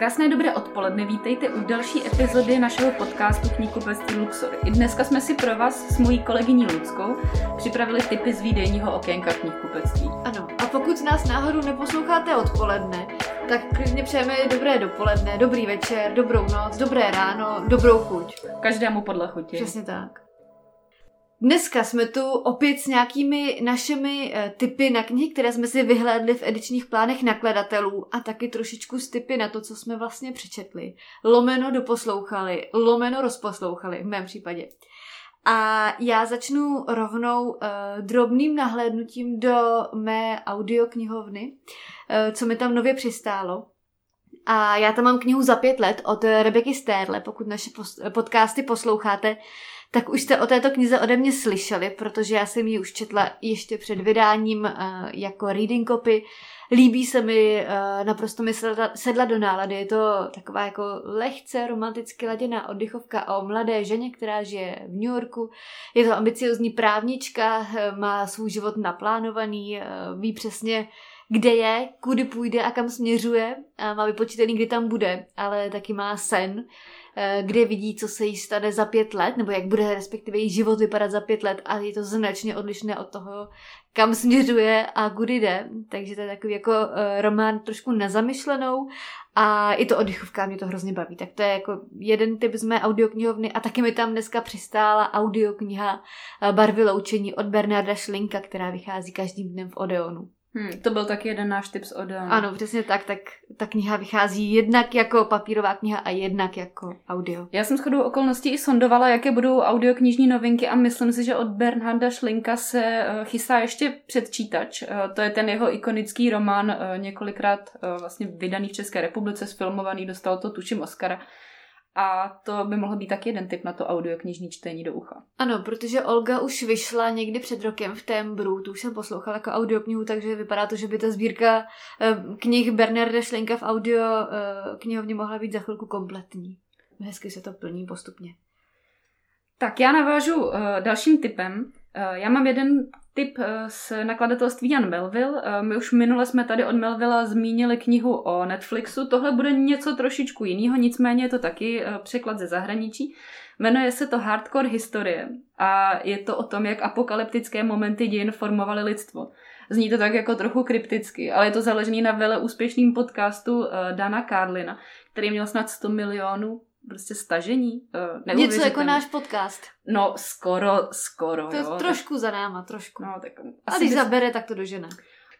Krásné dobré odpoledne, vítejte u další epizody našeho podcastu Knihkupectví Luxor. I dneska jsme si pro vás s mojí kolegyní Luckou připravili typy z výdejního okénka knihkupectví. Ano, a pokud nás náhodou neposloucháte odpoledne, tak klidně přejeme dobré dopoledne, dobrý večer, dobrou noc, dobré ráno, dobrou chuť. Každému podle chuti. Přesně tak. Dneska jsme tu opět s nějakými našimi uh, typy na knihy, které jsme si vyhlédli v edičních plánech nakladatelů a taky trošičku z typy na to, co jsme vlastně přečetli. Lomeno doposlouchali, lomeno rozposlouchali v mém případě. A já začnu rovnou uh, drobným nahlédnutím do mé audioknihovny, uh, co mi tam nově přistálo. A já tam mám knihu za pět let od Rebeky Stérle, pokud naše podcasty posloucháte, tak už jste o této knize ode mě slyšeli, protože já jsem ji už četla ještě před vydáním uh, jako reading copy. Líbí se mi, uh, naprosto mi sedla, sedla do nálady. Je to taková jako lehce romanticky laděná oddychovka o mladé ženě, která žije v New Yorku. Je to ambiciozní právnička, uh, má svůj život naplánovaný, ví přesně, kde je, kudy půjde a kam směřuje a má vypočítaný, kdy tam bude, ale taky má sen, Eh, kde vidí, co se jí stane za pět let, nebo jak bude respektive její život vypadat za pět let a je to značně odlišné od toho, kam směřuje a kudy jde. Takže to je takový jako uh, román trošku nezamyšlenou a i to oddychovka mě to hrozně baví. Tak to je jako jeden typ z mé audioknihovny a taky mi tam dneska přistála audiokniha eh, Barvy loučení od Bernarda Šlinka, která vychází každým dnem v Odeonu. Hmm, to byl taky jeden náš tip z Odeon. Ano, přesně tak, tak ta kniha vychází jednak jako papírová kniha a jednak jako audio. Já jsem shodou okolností i sondovala, jaké budou audioknižní novinky a myslím si, že od Bernharda Šlinka se eh, chystá ještě předčítač. Eh, to je ten jeho ikonický román, eh, několikrát vlastně vydaný v České republice, sfilmovaný, dostal to tuším Oscara. A to by mohl být tak jeden typ na to audioknižní čtení do ucha. Ano, protože Olga už vyšla někdy před rokem v Tembru, tu už jsem poslouchala jako audioknihu, takže vypadá to, že by ta sbírka eh, knih Bernarda Šlenka v audio eh, knihovně mohla být za chvilku kompletní. Hezky se to plní postupně. Tak já navážu uh, dalším typem. Já mám jeden tip eh, z nakladatelství Jan Melville. Eh, my už minule jsme tady od Melvilla zmínili knihu o Netflixu. Tohle bude něco trošičku jiného, nicméně je to taky eh, překlad ze zahraničí. Jmenuje se to Hardcore historie a je to o tom, jak apokalyptické momenty dějin formovaly lidstvo. Zní to tak jako trochu krypticky, ale je to založený na vele úspěšným podcastu Dana Carlina, který měl snad 100 milionů prostě stažení. Uh, Něco jako náš podcast. No, skoro, skoro. To je jo, trošku tak... za náma, trošku. No, tak asi A když bys... zabere, tak to dožene.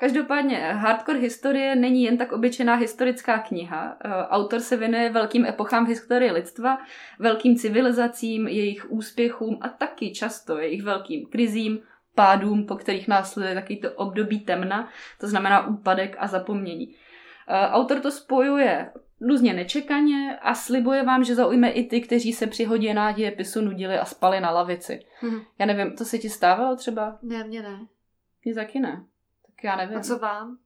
Každopádně, Hardcore historie není jen tak obyčejná historická kniha. Uh, autor se věnuje velkým epochám v historii lidstva, velkým civilizacím, jejich úspěchům a taky často jejich velkým krizím, pádům, po kterých následuje takový to období temna, to znamená úpadek a zapomnění. Autor to spojuje různě nečekaně a slibuje vám, že zaujme i ty, kteří se při hodinách dějepisu nudili a spali na lavici. Hmm. Já nevím, to se ti stávalo třeba? Ne, mě ne. Mně taky ne. Tak já nevím. A co vám?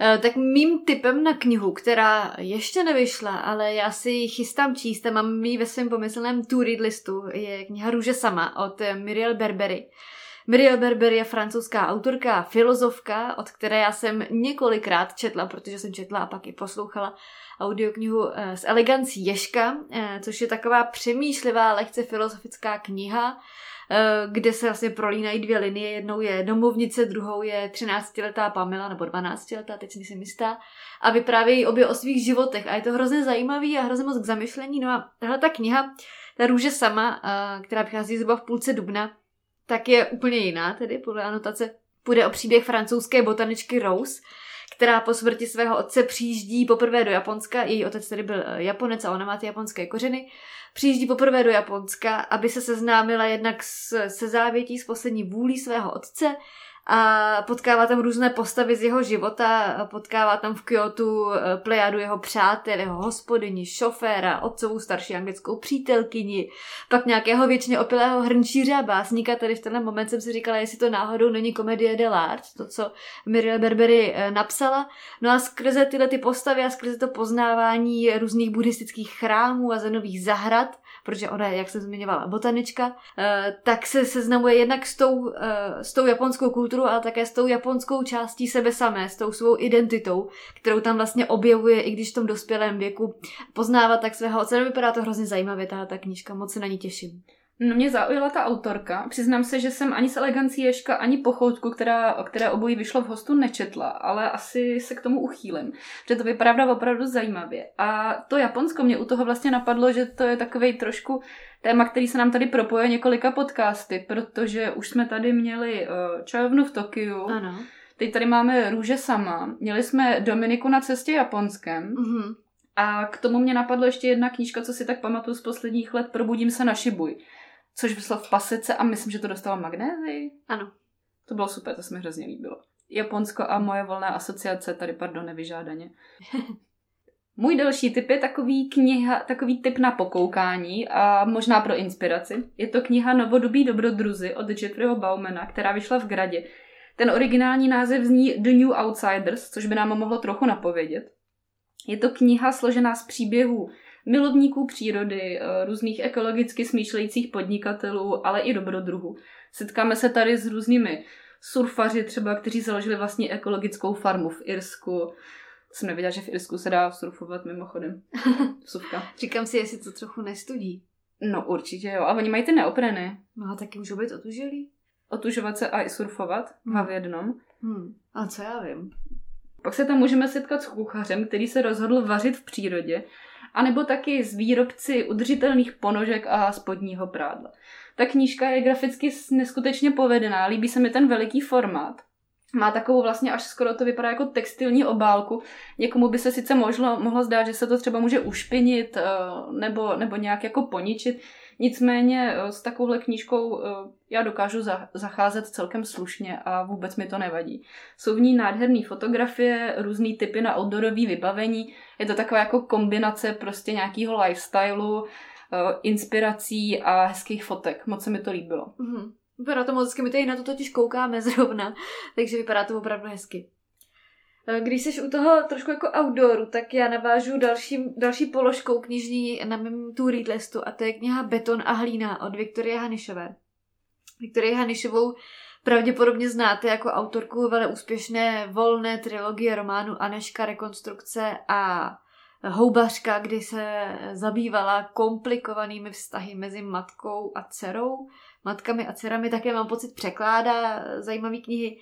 E, tak mým typem na knihu, která ještě nevyšla, ale já si ji chystám číst a mám ji ve svém pomyslném to read listu, je kniha Růže sama od Miriel Berbery. Miriel Berber je francouzská autorka a filozofka, od které já jsem několikrát četla, protože jsem četla a pak i poslouchala audioknihu eh, s elegancí Ješka, eh, což je taková přemýšlivá, lehce filozofická kniha, eh, kde se vlastně prolínají dvě linie. Jednou je domovnice, druhou je 13-letá Pamela, nebo 12-letá, teď si jistá. A vyprávějí obě o svých životech. A je to hrozně zajímavý a hrozně moc k zamyšlení. No a tahle ta kniha, ta růže sama, která vychází zhruba v půlce dubna, tak je úplně jiná, tedy podle anotace. Půjde o příběh francouzské botaničky Rose, která po smrti svého otce přijíždí poprvé do Japonska. Její otec tedy byl eh, Japonec a ona má ty japonské kořeny. Přijíždí poprvé do Japonska, aby se seznámila jednak se závětí s poslední vůlí svého otce a potkává tam různé postavy z jeho života, potkává tam v Kyoto eh, plejadu jeho přátel, jeho hospodyni, šoféra, otcovou starší anglickou přítelkyni, pak nějakého věčně opilého hrnčíře a básníka. Tady v tenhle moment jsem si říkala, jestli to náhodou není komedie de l'art, to, co Miriel Berbery eh, napsala. No a skrze tyhle ty postavy a skrze to poznávání různých buddhistických chrámů a zenových zahrad, protože ona je, jak jsem zmiňovala, botanička, eh, tak se seznamuje jednak s tou, s tou japonskou kulturou, ale také s tou japonskou částí sebe samé, s tou svou identitou, kterou tam vlastně objevuje, i když v tom dospělém věku poznávat tak svého otce. Vypadá to hrozně zajímavě, ta, ta knížka, moc se na ní těším. No mě zaujala ta autorka. Přiznám se, že jsem ani s elegancí Ješka, ani pochoutku, která, které obojí vyšlo v hostu, nečetla, ale asi se k tomu uchýlím, že to vypadá opravdu zajímavě. A to Japonsko mě u toho vlastně napadlo, že to je takový trošku téma, který se nám tady propoje několika podcasty, protože už jsme tady měli uh, čajovnu v Tokiu, Ano. teď tady máme Růže sama, měli jsme Dominiku na cestě Japonskem, Mhm. a k tomu mě napadlo ještě jedna knížka, co si tak pamatuju z posledních let, Probudím se na Šibuj, což vyšlo v pasice a myslím, že to dostalo magnézii. Ano. To bylo super, to se mi hrozně líbilo. Japonsko a moje volné asociace, tady pardon, nevyžádaně. Můj další tip je takový kniha, takový tip na pokoukání a možná pro inspiraci. Je to kniha Novodobí dobrodruzy od Jeffreyho Baumana, která vyšla v Gradě. Ten originální název zní The New Outsiders, což by nám mohlo trochu napovědět. Je to kniha složená z příběhů milovníků přírody, eh, různých ekologicky smýšlejících podnikatelů, ale i dobrodruhů. Setkáme se tady s různými surfaři třeba, kteří založili vlastně ekologickou farmu v Irsku. Jsem nevěděla, že v Irsku se dá surfovat mimochodem. Vsuvka. Říkám si, jestli to trochu nestudí. No určitě jo. A oni mají ty neopreny. No a taky můžou být otužilí. Otužovat se a i surfovat. Dva v jednom. Hmm. A co já vím. Pak se tam můžeme setkat s kuchařem, který se rozhodl vařit v přírodě, anebo taky s výrobci udržitelných ponožek a spodního prádla. Ta knížka je graficky neskutečně povedená, líbí se mi ten veliký formát. Má takovou vlastně až skoro to vypadá jako textilní obálku. Někomu by se sice možlo, mohlo zdát, že se to třeba může ušpinit eh, nebo, nebo nějak jako poničit. Nicméně eh, s takovouhle knížkou eh, já dokážu za- zacházet celkem slušně a vůbec mi to nevadí. Jsou v ní nádherné fotografie, různý typy na outdoorové vybavení. Je to taková jako kombinace prostě nějakého lifestylu, eh, inspirací a hezkých fotek. Moc se mi to líbilo. Mhm. Vypadá to moc hezky, my tady na to totiž koukáme zrovna, takže vypadá to opravdu hezky. Eh, Když jsi u toho trošku jako outdooru, tak já navážu další, další položkou knižní na mém to read listu a to je kniha Beton a hlína od Viktorie Hanišové. Viktorie Hanišovou pravděpodobně znáte jako autorku vele úspěšné volné trilogie románu Aneška, rekonstrukce a houbařka, kdy se zabývala komplikovanými vztahy mezi matkou a dcerou matkami a dcerami, také mám pocit překládá zajímavé knihy.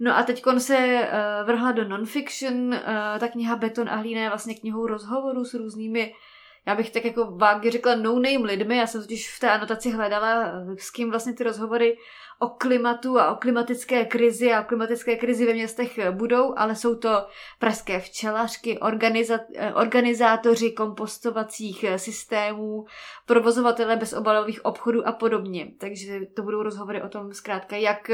No a teď se uh, vrhla do non-fiction, uh, ta kniha Beton a hlína je vlastně knihou rozhovoru s různými, já bych tak jako vágně řekla no-name lidmi, já jsem totiž v té anotaci hledala, eh, s kým vlastně ty rozhovory o klimatu a o klimatické krizi a o klimatické krizi ve městech budou, ale jsou to pražské včelařky, organiza- organizátoři kompostovacích systémů, provozovatele bezobalových obchodů a podobně. Takže to budou rozhovory o tom zkrátka, jak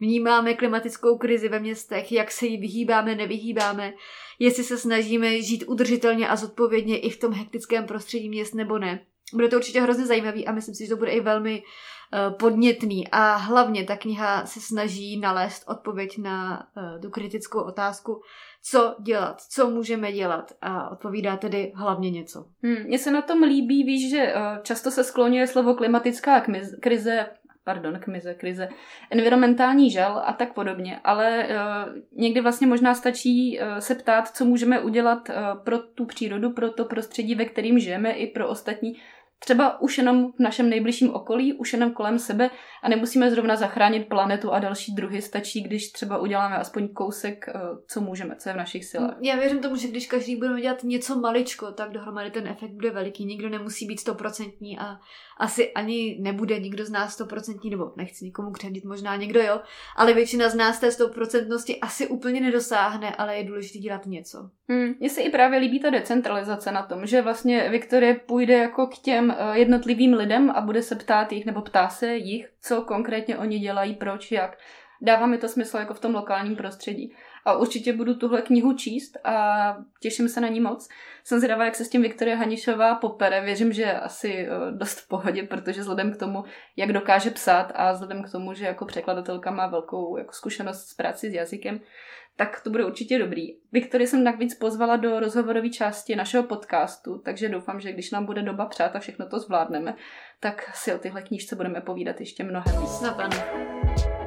vnímáme klimatickou krizi ve městech, jak se jí vyhýbáme, nevyhýbáme, jestli se snažíme žít udržitelně a zodpovědně i v tom hektickém prostředí měst nebo ne. Bude to určitě hrozně zajímavý a myslím si, že to bude i velmi eh, podnětný a hlavně ta kniha se snaží nalézt odpověď na eh, tu kritickou otázku, co dělat, co můžeme dělat a odpovídá tedy hlavně něco. Hmm, se na tom líbí, víš, že eh, často se skloňuje slovo klimatická krize, pardon, kmize, krize, environmentální žal a tak podobně, ale uh, někdy vlastně možná stačí uh, se ptát, co můžeme udělat uh, pro tu přírodu, pro to prostředí, ve kterým žijeme i pro ostatní, třeba už jenom v našem nejbližším okolí, už jenom kolem sebe a nemusíme zrovna zachránit planetu a další druhy, stačí, když třeba uděláme aspoň kousek, uh, co můžeme, co je v našich silách. Já věřím tomu, že když každý budeme dělat něco maličko, tak dohromady ten efekt bude veliký. Nikdo nemusí být stoprocentní a asi ani nebude nikdo z nás stoprocentní, nebo nechci nikomu křendit, možná někdo jo, ale většina z nás té stoprocentnosti asi úplně nedosáhne, ale je důležité dělat něco. Hmm, mně se i právě líbí ta decentralizace na tom, že vlastně Viktorie půjde jako k těm uh, jednotlivým lidem a bude se ptát jich, nebo ptá se jich, co konkrétně oni dělají, proč, jak. Dává mi to smysl jako v tom lokálním prostředí. A určitě budu tuhle knihu číst a těším se na ní moc. Jsem zvědavá, jak se s tím Viktoria Hanišová popere. Věřím, že asi uh, dost v pohodě, protože vzhledem k tomu, jak dokáže psát a vzhledem k tomu, že jako překladatelka má velkou jako zkušenost s prací s jazykem, tak to bude určitě dobrý. Viktorii jsem navíc pozvala do rozhovorové části našeho podcastu, takže doufám, že když nám bude doba přát a všechno to zvládneme, tak si o tyhle knížce budeme povídat ještě mnohem víc. Snad.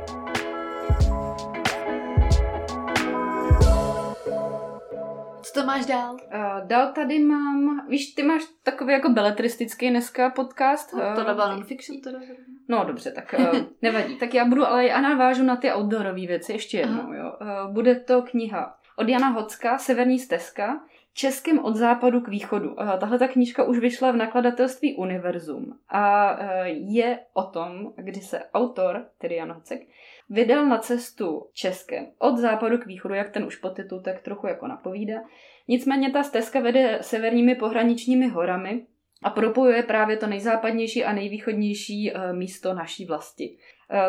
To máš dál? Uh, dál tady mám, víš, ty máš takový jako beletristický dneska podcast. No, to byla non-fiction teda. No dobře, tak uh, nevadí. Tak já budu, ale já navážu na ty outdoorové věci ještě jednou. Jo. Uh, bude to kniha od Jana Hocka, Severní stezka, Českým od západu k východu. Tahle ta knížka už vyšla v nakladatelství Univerzum a je o tom, kdy se autor, tedy Jan Hocek, vydal na cestu Českem od západu k východu, jak ten už podtitul tak trochu jako napovídá. Nicméně ta stezka vede severními pohraničními horami a propojuje právě to nejzápadnější a nejvýchodnější místo naší vlasti.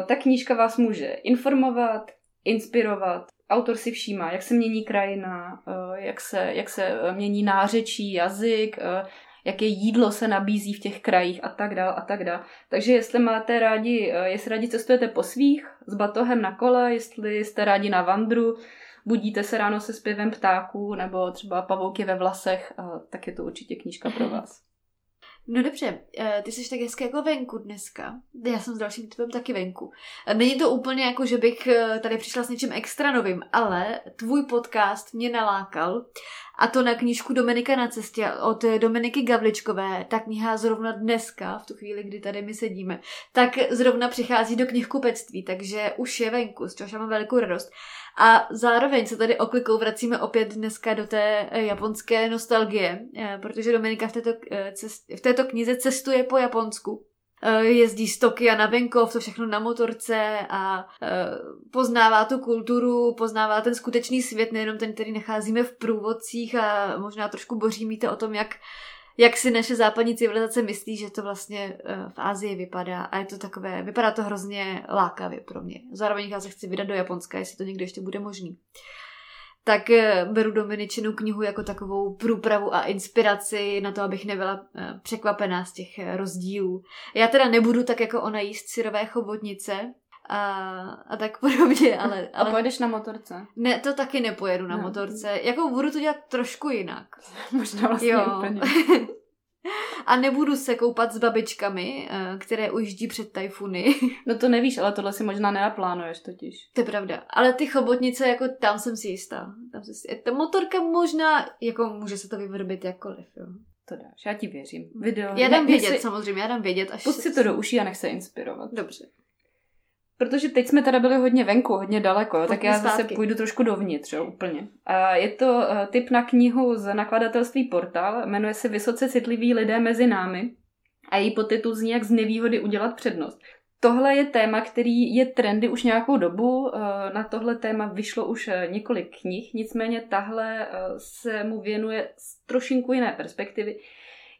Ta knížka vás může informovat, inspirovat, autor si všímá, jak se mění krajina, eh, jak se, jak se eh, mění nářečí, jazyk, eh, jaké jídlo se nabízí v těch krajích a tak dál a tak dál. Takže jestli máte rádi, jestli rádi cestujete po svých s batohem na kole, jestli jste rádi na vandru, budíte se ráno se zpěvem ptáků nebo třeba pavouky ve vlasech, tak je to určitě knížka pro vás. No dobře, eh, ty jsi tak hezky jako venku dneska. Já jsem s dalším typem taky venku. Není to úplně jako, že bych eh, tady přišla s něčím extra novým, ale tvůj podcast mě nalákal a to na knížku Dominika na cestě od Dominiky Gavličkové. Ta kniha zrovna dneska, v tu chvíli, kdy tady my sedíme, tak zrovna přichází do knihkupectví, takže už je venku, z čehož mám velikou radost. A zároveň se tady oklikou vracíme opět dneska do té eh, japonské nostalgie, eh, protože Dominika v této, eh, v této knize cestuje po Japonsku. Jezdí z Tokia na venkov, to všechno na motorce a poznává tu kulturu, poznává ten skutečný svět, nejenom ten, který nacházíme v průvodcích a možná trošku boří mýte o tom, jak jak si naše západní civilizace myslí, že to vlastně eh, v Ázii vypadá a je to takové, vypadá to hrozně lákavě pro mě. Zároveň já se chci vydat do Japonska, jestli to někdy ještě bude možný. Tak eh, beru Dominičinu knihu jako takovou průpravu a inspiraci na to, abych nebyla eh, překvapená z těch rozdílů. Já teda nebudu tak jako ona jíst syrové chobotnice, a, a tak podobně, ale, ale... A pojedeš na motorce? Ne, to taky nepojedu na no. motorce. Jako budu to dělat trošku jinak. Možná vlastně jo. úplně. A nebudu se koupat s babičkami, eh, které ujíždí před tajfuny. No to nevíš, ale tohle si možná nenaplánuješ totiž. To je pravda. Ale ty chobotnice, jako tam jsem si jistá. Tam jsem si... Ta motorka možná, jako může se to vyvrbit jakkoliv, jo. To dáš, já ti věřím. Video. Já dám vědět, si... samozřejmě, já dám vědět. Až Pust si to do uší a nech se inspirovat. Dobře. Protože teď jsme teda byli hodně venku, hodně daleko, jo, tak já zase půjdu trošku dovnitř, jo, úplně. A je to uh, tip na knihu z nakladatelství Portal, jmenuje se Vysoce citliví lidé mezi námi a její podtitul zní Jak z nevýhody udělat přednost. Tohle je téma, který je trendy už nějakou dobu. Eh, na tohle téma vyšlo už eh, několik knih, nicméně tahle se mu věnuje z trošinku jiné perspektivy.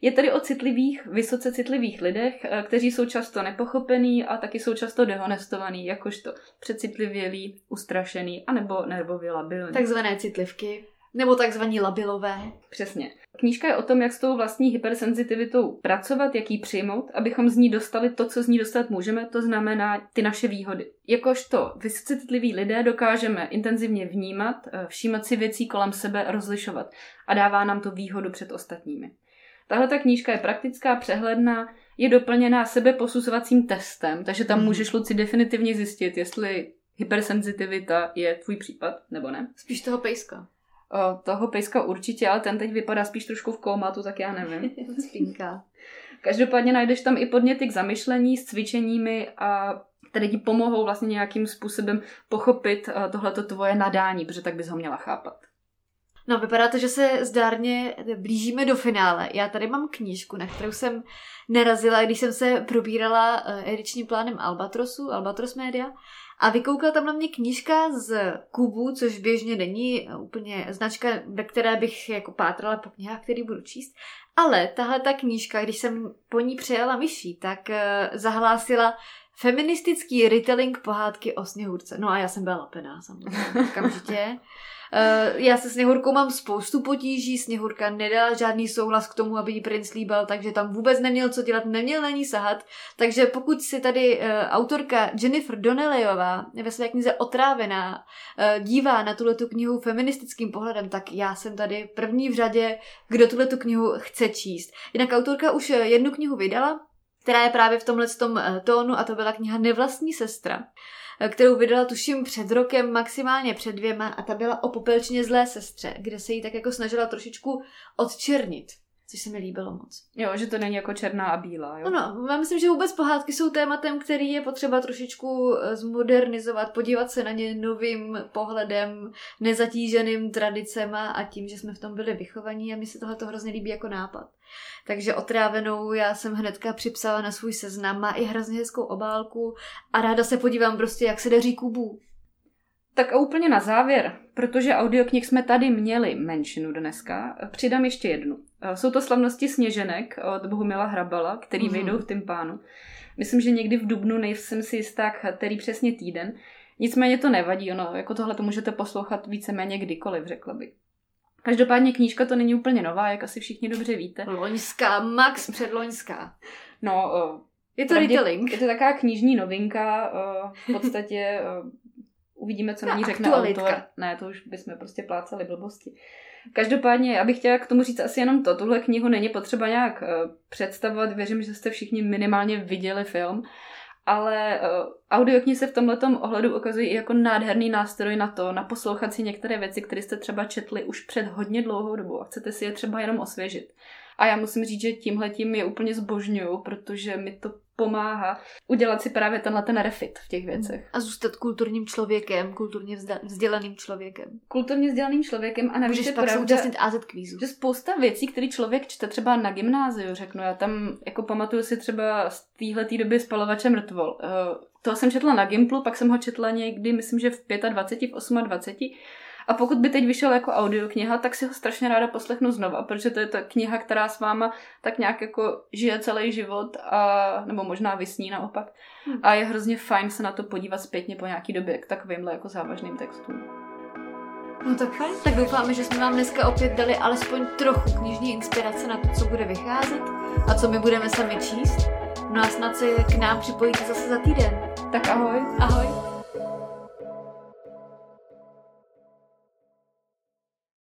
Je tedy o citlivých, vysoce citlivých lidech, eh, kteří jsou často nepochopení a taky jsou často dehonestovaní, jakožto přecitlivělí, ustrašený anebo nervově labilní. Takzvané citlivky. Nebo takzvaní labilové. Přesně. Knížka je o tom, jak s tou vlastní hypersenzitivitou pracovat, jak ji přijmout, abychom z ní dostali to, co z ní dostat můžeme, to znamená ty naše výhody. Jakožto vysoce citliví lidé dokážeme intenzivně vnímat, eh, všímat si věcí kolem sebe, rozlišovat a dává nám to výhodu před ostatními. Tahle ta knížka je praktická, přehledná, je doplněná sebeposuzovacím testem, takže tam mm. můžeš, Luci, definitivně zjistit, jestli hypersenzitivita je tvůj případ, nebo ne. Spíš toho pejska. O, toho pejska určitě, ale ten teď vypadá spíš trošku v kómatu, tak já nevím. Spínka. Každopádně najdeš tam i podněty k zamyšlení s cvičeními a které ti pomohou vlastně nějakým způsobem pochopit tohleto tvoje nadání, protože tak bys ho měla chápat. No, vypadá to, že se zdárně blížíme do finále. Já tady mám knížku, na kterou jsem narazila, když jsem se probírala eh, edičním plánem Albatrosu, Albatros Media, a vykoukala tam na mě knížka z Kubu, což běžně není úplně značka, ve které bych jako pátrala po knihách, který budu číst. Ale tahle ta knížka, když jsem po ní přejela myší, tak uh, zahlásila feministický retelling pohádky o sněhurce. No a já jsem byla lapená samozřejmě, okamžitě. Uh, já se Sněhurkou mám spoustu potíží, Sněhurka nedala žádný souhlas k tomu, aby jí princ líbal, takže tam vůbec neměl co dělat, neměl na ní sahat. Takže pokud si tady uh, autorka Jennifer Donnellyová ve své knize Otrávená uh, dívá na tuhle tu knihu feministickým pohledem, tak já jsem tady první v řadě, kdo tuhle tu knihu chce číst. Jinak autorka už jednu knihu vydala, která je právě v tomhle tom tónu a to byla kniha Nevlastní sestra. Kterou vydala tuším před rokem, maximálně před dvěma a ta byla o popelčině zlé sestře, kde se jí tak jako snažila trošičku odčernit což se mi líbilo moc. Jo, že to není jako černá a bílá, jo? Ano, já myslím, že vůbec pohádky jsou tématem, který je potřeba trošičku eh, zmodernizovat, podívat se na ně novým pohledem, nezatíženým tradicema a tím, že jsme v tom byli vychovaní a mi se tohle to hrozně líbí jako nápad. Takže otrávenou já jsem hnedka připsala na svůj seznam, má i hrozně hezkou obálku a ráda se podívám prostě, jak se daří Kubu. Tak a úplně na závěr, protože audioknih jsme tady měli menšinu dneska, přidám ještě jednu. Eh, jsou to slavnosti Sněženek od Bohumila Hrabala, který mm-hmm. vyjdou v Tympánu. Myslím, že někdy v Dubnu, nejsem si jistá, který přesně týden. Nicméně to nevadí, ono, jako tohle to můžete poslouchat víceméně kdykoliv, řekla bych. Každopádně knížka to není úplně nová, jak asi všichni dobře víte. Loňská, max předloňská. No, uh, je to retelling. Je to taková knižní novinka, uh, v podstatě uvidíme, co na ní řekne autor. Ne, to už bychom prostě plácali blbosti. Každopádně, já bych chtěla k tomu říct asi jenom to. Tuhle knihu není potřeba nějak uh, představovat. Věřím, že jste všichni minimálně viděli film. Ale uh, audioknihy se v tomhle ohledu ukazují i jako nádherný nástroj na to, na poslouchat si některé věci, které jste třeba četli už před hodně dlouhou dobou a chcete si je třeba jenom osvěžit. A já musím říct, že tímhletím je úplně zbožňuju, protože mi to pomáhá udělat si právě tenhle ten refit v těch věcech. A zůstat kulturním člověkem, kulturně vzdělaným člověkem. Kulturně vzdělaným člověkem a navíc je pak pravda, se AZ kvízu. Že spousta věcí, které člověk čte třeba na gymnáziu, řeknu, já tam jako pamatuju si třeba z téhle doby spalovače mrtvol. Uh, to jsem četla na Gimplu, pak jsem ho četla někdy, myslím, že v 25, v 28 a pokud by teď vyšel jako audiokniha, tak si ho strašně ráda poslechnu znova, protože to je ta kniha, která s váma tak nějak jako žije celý život, a, nebo možná vysní naopak. Hmm. A je hrozně fajn se na to podívat zpětně po nějaký době k takovýmhle jako závažným textům. No tak fajn, tak doufáme, že jsme vám dneska opět dali alespoň trochu knižní inspirace na to, co bude vycházet a co my budeme sami číst. No a snad se k nám připojíte zase za týden. Tak ahoj. Ahoj.